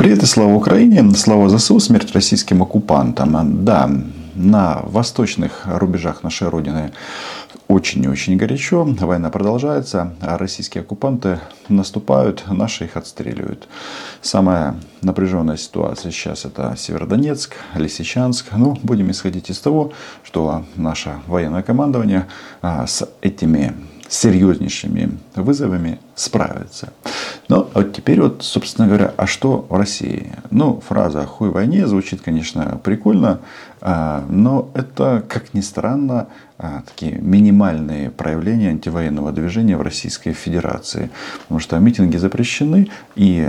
Привет и слава Украине, слава ЗСУ, смерть российским оккупантам. Да, на восточных рубежах нашей Родины очень и очень горячо. Война продолжается, а российские оккупанты наступают, наши их отстреливают. Самая напряженная ситуация сейчас это Северодонецк, Лисичанск. Ну, будем исходить из того, что наше военное командование а, с этими серьезнейшими вызовами справится. Ну, а вот теперь вот, собственно говоря, а что в России? Ну, фраза «хуй войне» звучит, конечно, прикольно, но это, как ни странно, а, такие минимальные проявления антивоенного движения в Российской Федерации. Потому что митинги запрещены и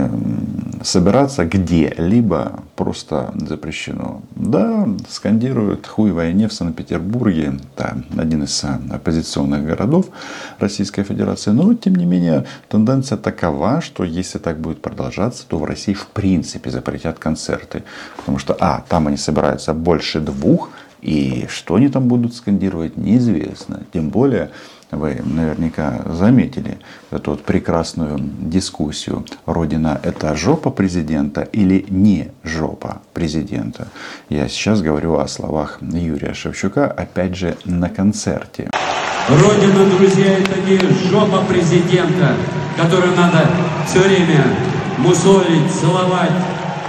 собираться где-либо просто запрещено. Да, скандируют «хуй войне» в Санкт-Петербурге, да, один из оппозиционных городов Российской Федерации. Но, тем не менее, тенденция такова, что если так будет продолжаться, то в России в принципе запретят концерты. Потому что, а, там они собираются больше двух, и что они там будут скандировать, неизвестно. Тем более, вы наверняка заметили эту вот прекрасную дискуссию. Родина – это жопа президента или не жопа президента? Я сейчас говорю о словах Юрия Шевчука, опять же, на концерте. Родина, друзья, это не жопа президента, которую надо все время мусолить, целовать,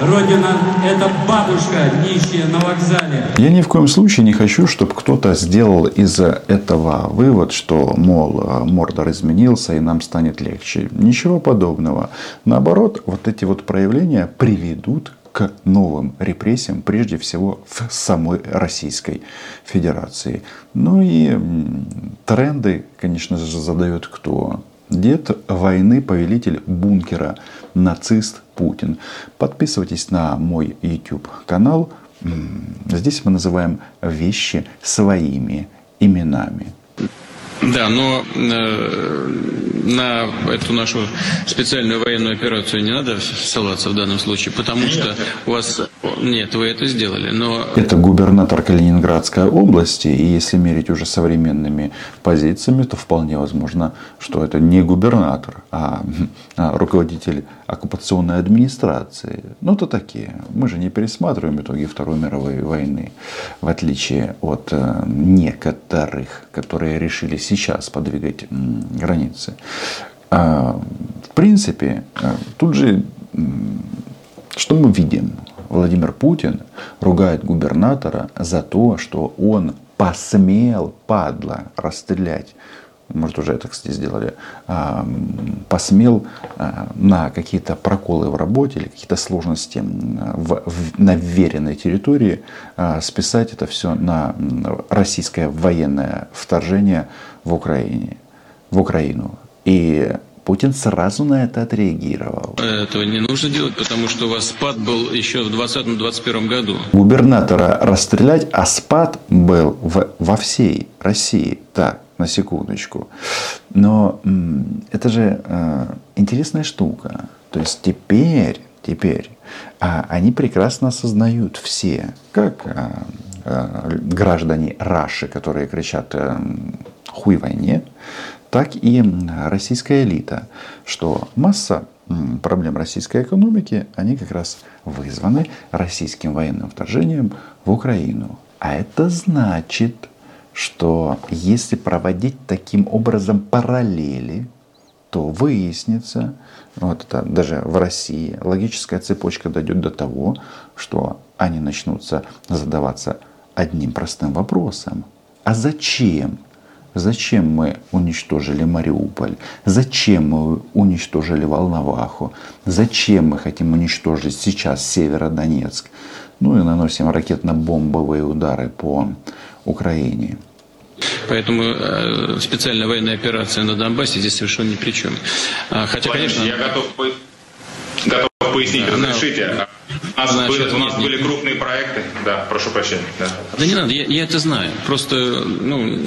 Родина – это бабушка, нищая на вокзале. Я ни в коем случае не хочу, чтобы кто-то сделал из этого вывод, что, мол, Мордор изменился и нам станет легче. Ничего подобного. Наоборот, вот эти вот проявления приведут к новым репрессиям, прежде всего в самой Российской Федерации. Ну и тренды, конечно же, задает кто? Дед войны, повелитель бункера, нацист Путин. Подписывайтесь на мой YouTube канал. Здесь мы называем вещи своими именами. Да, но э, на эту нашу специальную военную операцию не надо ссылаться в данном случае, потому что у вас... Нет, вы это сделали, но... Это губернатор Калининградской области, и если мерить уже современными позициями, то вполне возможно, что это не губернатор, а, а руководитель оккупационной администрации. Ну, то такие. Мы же не пересматриваем итоги Второй мировой войны, в отличие от э, некоторых, которые решили сейчас подвигать границы. А, в принципе, э, тут же что мы видим? Владимир Путин ругает губернатора за то, что он посмел, падла, расстрелять может уже это, кстати, сделали, а, посмел а, на какие-то проколы в работе или какие-то сложности в, в, на веренной территории списать это все на российское военное вторжение в Украине, в Украину. И Путин сразу на это отреагировал. Этого не нужно делать, потому что у вас спад был еще в 2020-2021 году. Губернатора расстрелять, а спад был в, во всей России. Так, на секундочку. Но это же э, интересная штука. То есть теперь, теперь а, они прекрасно осознают все, как а, а, граждане Раши, которые кричат хуй войне, так и российская элита, что масса проблем российской экономики, они как раз вызваны российским военным вторжением в Украину. А это значит, что если проводить таким образом параллели, то выяснится, вот это даже в России, логическая цепочка дойдет до того, что они начнутся задаваться одним простым вопросом. А зачем Зачем мы уничтожили Мариуполь? Зачем мы уничтожили Волноваху? Зачем мы хотим уничтожить сейчас Северодонецк? Ну и наносим ракетно-бомбовые удары по Украине. Поэтому э, специальная военная операция на Донбассе здесь совершенно ни при чем. А, хотя, конечно... Я готов, готов пояснить, да, разрешите. У нас, Значит, были, у нас нет, были нет. крупные проекты. Да, прошу прощения. Да, да не надо, я, я это знаю. Просто, ну,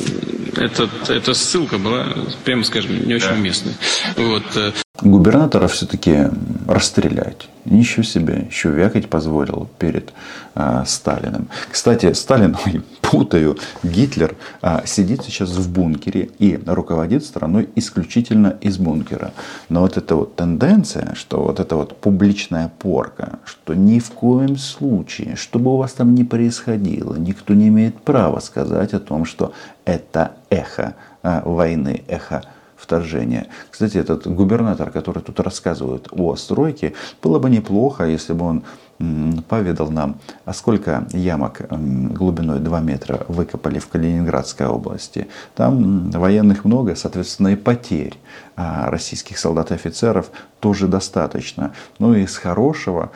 это, эта ссылка была, прямо скажем, не очень да. уместной. Вот. Э. Губернатора все-таки расстрелять. Ничего себе, еще вякать позволил перед э, Сталиным. Кстати, Сталин, путаю, Гитлер э, сидит сейчас в бункере и руководит страной исключительно из бункера. Но вот эта вот тенденция, что вот эта вот публичная порка, что ни в коем случае, что бы у вас там ни происходило, никто не имеет права сказать о том, что это эхо э, войны, эхо вторжения. Кстати, этот губернатор, который тут рассказывает о стройке, было бы неплохо, если бы он поведал нам, а сколько ямок глубиной 2 метра выкопали в Калининградской области. Там военных много, соответственно, и потерь а российских солдат и офицеров тоже достаточно. Ну и с хорошего,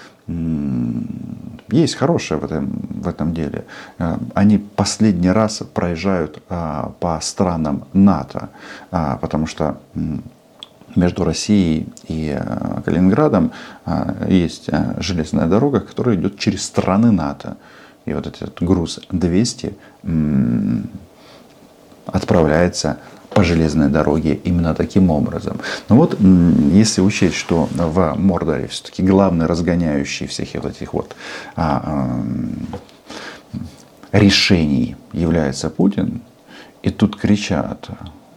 есть хорошее в этом, в этом деле. А, они последний раз проезжают а, по странам НАТО, потому что между Россией и э, Калининградом э, есть э, железная дорога, которая идет через страны НАТО. И вот этот груз 200 отправляется по железной дороге именно таким образом. Но вот если учесть, что в Мордоре все-таки главный разгоняющий всех вот этих вот а, а, решений является Путин, и тут кричат,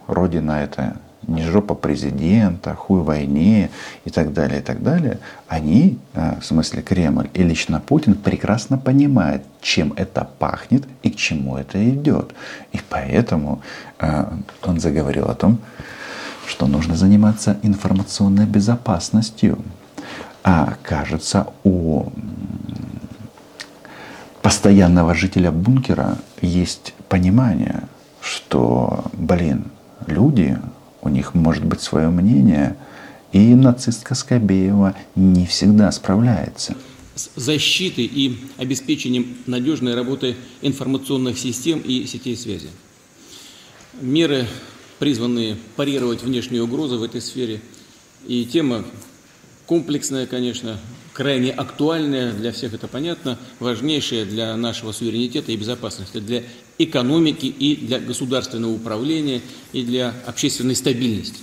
Родина это не жопа президента, хуй войне и так далее, и так далее, они, э, в смысле Кремль и лично Путин, прекрасно понимают, чем это пахнет и к чему это идет. И поэтому э, он заговорил о том, что нужно заниматься информационной безопасностью. А кажется, у постоянного жителя бункера есть понимание, что, блин, люди у них может быть свое мнение, и нацистка Скобеева не всегда справляется. С защитой и обеспечением надежной работы информационных систем и сетей связи. Меры, призванные парировать внешние угрозы в этой сфере. И тема комплексная, конечно, крайне актуальная, для всех это понятно, важнейшая для нашего суверенитета и безопасности, для экономики и для государственного управления и для общественной стабильности.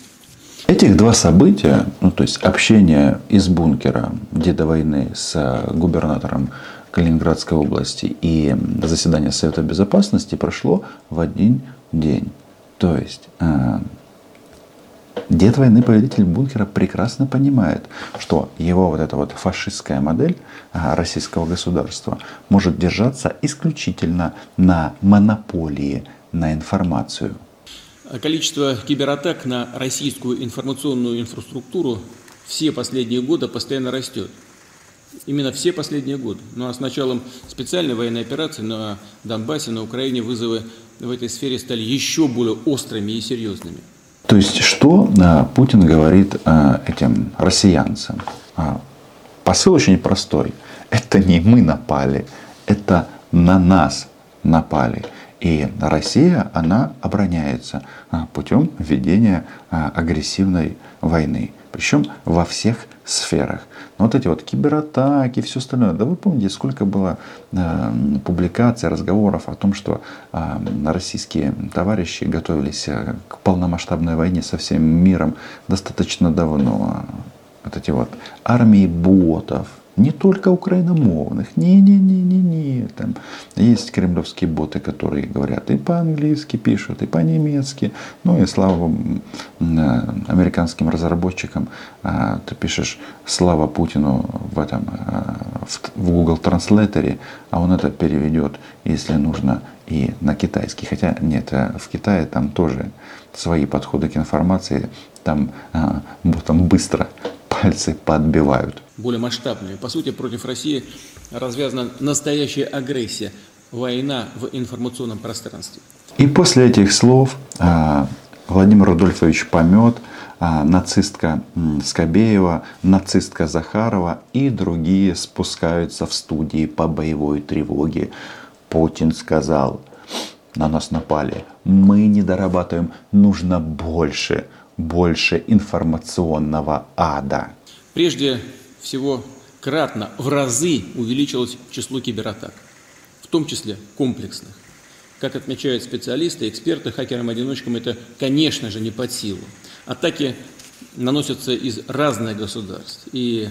Этих два события, ну то есть общение из бункера деда войны с губернатором Калининградской области и заседание Совета Безопасности прошло в один день. То есть э, Дед войны, повелитель бункера, прекрасно понимает, что его вот эта вот фашистская модель а, российского государства может держаться исключительно на монополии на информацию. Количество кибератак на российскую информационную инфраструктуру все последние годы постоянно растет. Именно все последние годы. Ну а с началом специальной военной операции на Донбассе, на Украине вызовы в этой сфере стали еще более острыми и серьезными. То есть, что а, Путин говорит а, этим россиянцам? А, посыл очень простой. Это не мы напали, это на нас напали. И Россия, она обороняется путем ведения агрессивной войны. Причем во всех сферах. Но вот эти вот кибератаки, все остальное. Да вы помните, сколько было э, публикаций, разговоров о том, что э, российские товарищи готовились э, к полномасштабной войне со всем миром достаточно давно. Вот эти вот армии ботов, не только украиномовных. Не-не-не-не-не. Там есть кремлевские боты, которые говорят и по-английски пишут, и по-немецки. Ну и слава американским разработчикам. А, ты пишешь «Слава Путину» в, этом, а, в Google Translator, а он это переведет, если нужно, и на китайский. Хотя нет, а в Китае там тоже свои подходы к информации. Там ботам быстро пальцы подбивают. Более масштабные. По сути, против России развязана настоящая агрессия, война в информационном пространстве. И после этих слов а, Владимир Рудольфович Помет, а, нацистка Скобеева, нацистка Захарова и другие спускаются в студии по боевой тревоге. Путин сказал, на нас напали, мы не дорабатываем, нужно больше – больше информационного ада. Прежде всего, кратно, в разы увеличилось число кибератак, в том числе комплексных. Как отмечают специалисты, эксперты, хакерам-одиночкам это, конечно же, не под силу. Атаки наносятся из разных государств. И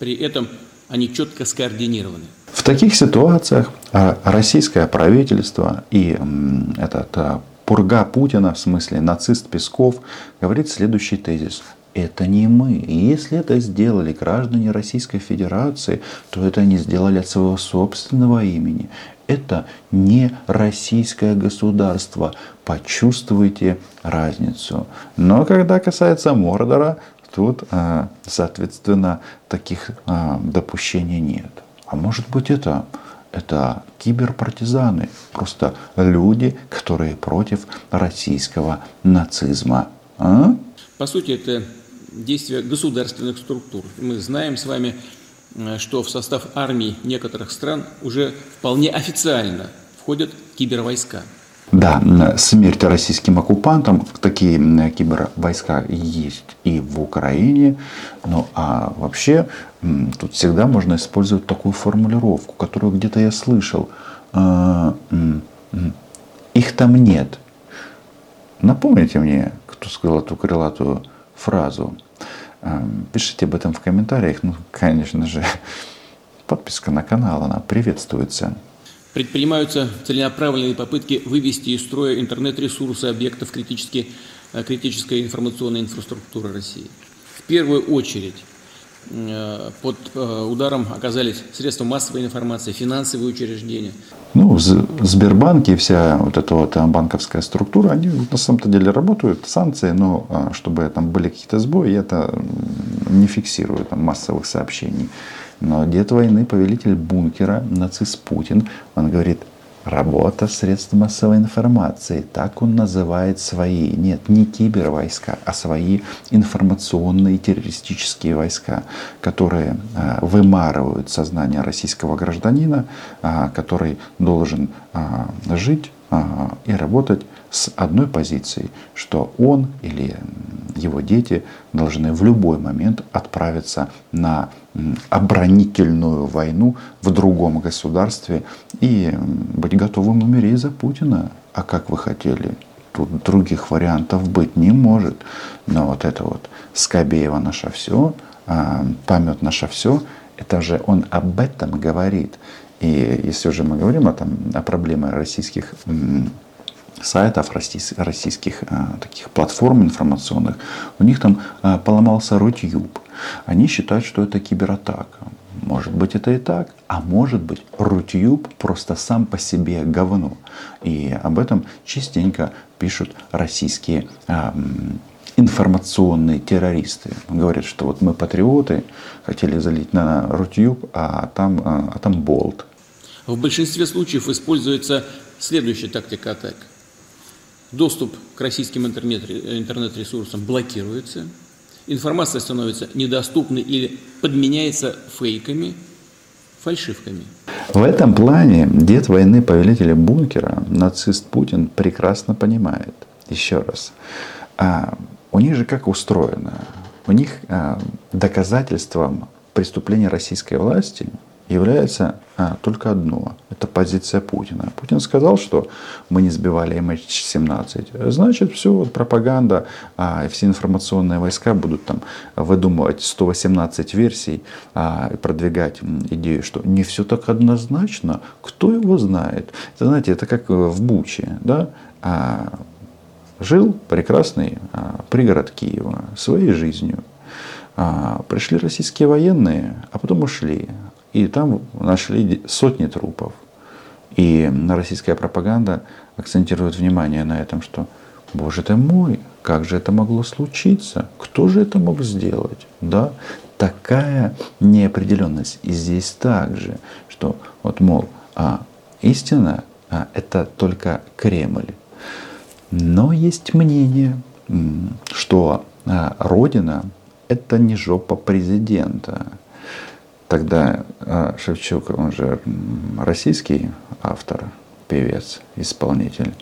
При этом они четко скоординированы. В таких ситуациях а, российское правительство и этот а, пурга Путина, в смысле нацист Песков, говорит следующий тезис. Это не мы. И если это сделали граждане Российской Федерации, то это они сделали от своего собственного имени. Это не российское государство. Почувствуйте разницу. Но когда касается Мордора, тут, а, соответственно, таких допущений нет. А может быть это это киберпартизаны, просто люди, которые против российского нацизма. А? По сути, это действия государственных структур. Мы знаем с вами, э, что в состав армий некоторых стран уже вполне официально входят кибервойска. Да, смерть российским оккупантам, такие кибервойска есть и в Украине, ну а вообще тут всегда можно использовать такую формулировку, которую где-то я слышал. А, Их там нет. Напомните мне, кто сказал эту крылатую фразу. А, пишите об этом в комментариях. Ну, конечно же, подписка на канал, она приветствуется. Предпринимаются целенаправленные попытки вывести из строя интернет-ресурсы объектов критически, э, критической информационной инфраструктуры России. В первую очередь под э, ударом оказались средства массовой информации, финансовые учреждения. Ну, Сбербанки и вся вот эта вот банковская структура, они на самом-то деле работают, санкции, но чтобы там были какие-то сбои, это не фиксирует там, массовых сообщений. Но дед войны, повелитель бункера, нацист Путин, он говорит, работа средств массовой информации. Так он называет свои, нет, не кибервойска, а свои информационные террористические войска, которые а, вымарывают сознание российского гражданина, а, который должен а, жить и работать с одной позицией, что он или его дети должны в любой момент отправиться на оборонительную войну в другом государстве и быть готовым умереть за Путина. А как вы хотели? Тут других вариантов быть не может. Но вот это вот Скобеева наше все, а, память наше все, это же он об этом говорит. И если уже мы говорим о, там, о проблеме российских сайтов, российских а, таких платформ информационных, у них там а, поломался Рутюб. Они считают, что это кибератака. Может быть это и так, а может быть Рутюб просто сам по себе говно. И об этом частенько пишут российские а, информационные террористы. Говорят, что вот мы патриоты, хотели залить на Рутюб, а там, а, а там болт. В большинстве случаев используется следующая тактика атак. Доступ к российским интернет-ресурсам блокируется, информация становится недоступной или подменяется фейками, фальшивками. В этом плане дед войны повелителя бункера, нацист Путин, прекрасно понимает. Еще раз. А, у них же как устроено? У них а, доказательством преступления российской власти – является а, только одно. Это позиция Путина. Путин сказал, что мы не сбивали MH17. Значит, все, вот пропаганда, а, все информационные войска будут там выдумывать 118 версий а, и продвигать идею, что не все так однозначно. Кто его знает? Это, знаете, это как в Буче. Да? А, жил прекрасный а, пригород Киева своей жизнью. А, пришли российские военные, а потом ушли. И там нашли сотни трупов. И российская пропаганда акцентирует внимание на этом, что Боже ты мой, как же это могло случиться? Кто же это мог сделать? Да? Такая неопределенность. И здесь также, что вот, мол, а, истина а, это только Кремль. Но есть мнение, что а, Родина это не жопа президента. Тогда а, Шевчук, он же российский автор, певец, исполнитель.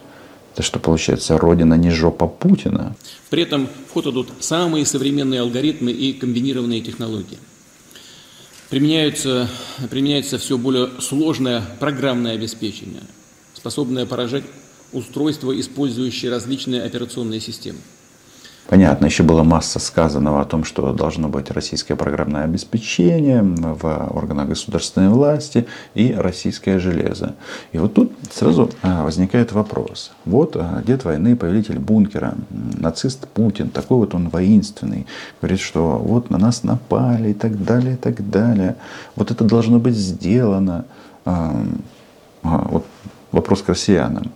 Это что получается, родина не жопа Путина? При этом в ход идут самые современные алгоритмы и комбинированные технологии. Применяются, применяется все более сложное программное обеспечение, способное поражать устройства, использующие различные операционные системы. Понятно, еще была масса сказанного о том, что должно быть российское программное обеспечение в органах государственной власти и российское железо. И вот тут сразу а, возникает вопрос. Вот а, дед войны, повелитель бункера, нацист Путин, такой вот он воинственный, говорит, что вот на нас напали и так далее, и так далее. Вот это должно быть сделано. А, вот вопрос к россиянам.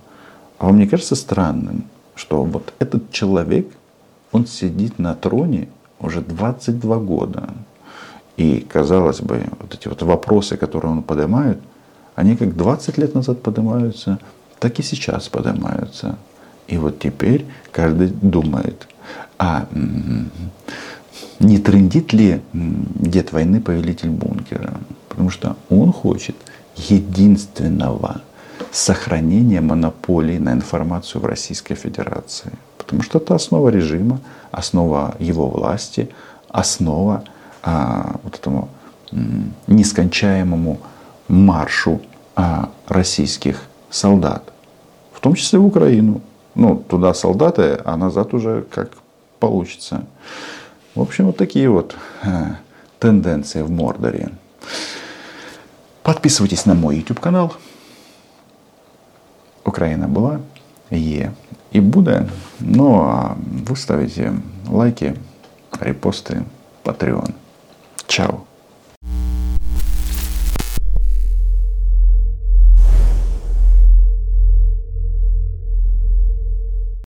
А вам не кажется странным, что вот этот человек он сидит на троне уже 22 года. И, казалось бы, вот эти вот вопросы, которые он поднимает, они как 20 лет назад поднимаются, так и сейчас поднимаются. И вот теперь каждый думает, а не трендит ли дед войны повелитель бункера? Потому что он хочет единственного сохранения монополии на информацию в Российской Федерации. Потому что это основа режима, основа его власти, основа а, вот этому нескончаемому маршу а, российских солдат, в том числе в Украину. Ну, туда солдаты, а назад уже как получится. В общем, вот такие вот а, тенденции в Мордоре. Подписывайтесь на мой YouTube канал. Украина была, Е и буде. Ну а вы ставите лайки, репосты, Patreon. Чао.